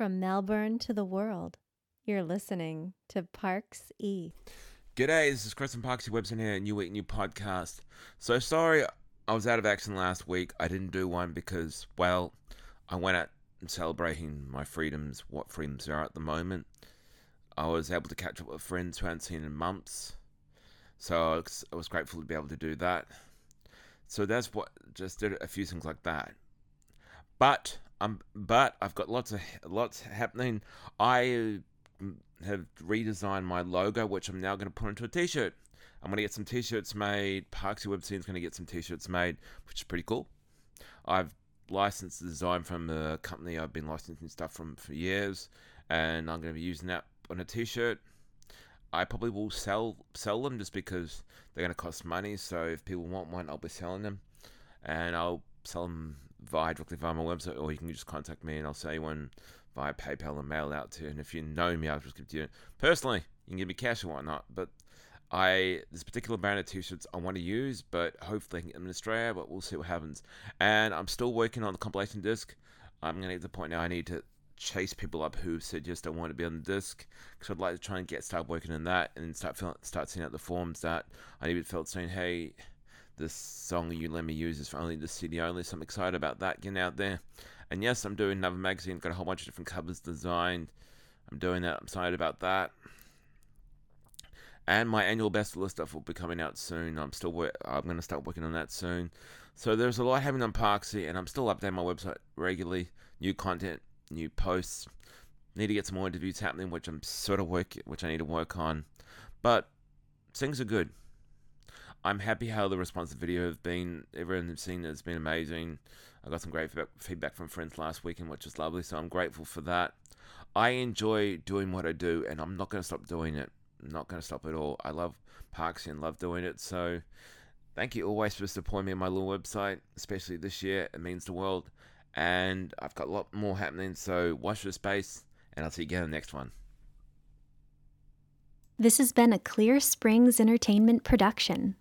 From Melbourne to the world, you're listening to Parks E. G'day, this is Chris and Parx-e Webson here, New Week, New Podcast. So sorry I was out of action last week. I didn't do one because, well, I went out celebrating my freedoms, what freedoms are at the moment. I was able to catch up with friends who I hadn't seen in months. So I was, I was grateful to be able to do that. So that's what, just did a few things like that. But um, but I've got lots of lots happening. I have redesigned my logo, which I'm now going to put into a T-shirt. I'm going to get some T-shirts made. Parx-e Webscene's going to get some T-shirts made, which is pretty cool. I've licensed the design from a company I've been licensing stuff from for years, and I'm going to be using that on a T-shirt. I probably will sell sell them just because they're going to cost money. So if people want one, I'll be selling them, and I'll sell them via directly via my website, or you can just contact me and I'll say one via PayPal and mail out to you. And if you know me, I'll just give it to you personally. You can give me cash or whatnot. But I this particular brand of t-shirts I want to use, but hopefully I can get them in Australia. But we'll see what happens. And I'm still working on the compilation disc. I'm gonna get to the point now I need to chase people up who yes, I want to be on the disc because I'd like to try and get start working on that and start start seeing out the forms that I need to felt saying, hey, this song you let me use is for only the CD only, so I'm excited about that getting out there. And yes, I'm doing another magazine, got a whole bunch of different covers designed. I'm doing that, I'm excited about that. And my annual bestseller stuff will be coming out soon. I'm still work- I'm going to start working on that soon. So there's a lot happening on Parx-e, and I'm still updating my website regularly. New content, new posts. Need to get some more interviews happening, which I'm sort of work, which I need to work on. But things are good. I'm happy how the response to the video has been. Everyone who's seen it has been amazing. I got some great feedback from friends last weekend, which was lovely. So I'm grateful for that. I enjoy doing what I do, and I'm not going to stop doing it. I'm not going to stop at all. I love Parx-e and love doing it. So thank you always for supporting me on my little website, especially this year. It means the world. And I've got a lot more happening. So watch the space, and I'll see you again in the next one. This has been a Clear Springs Entertainment production.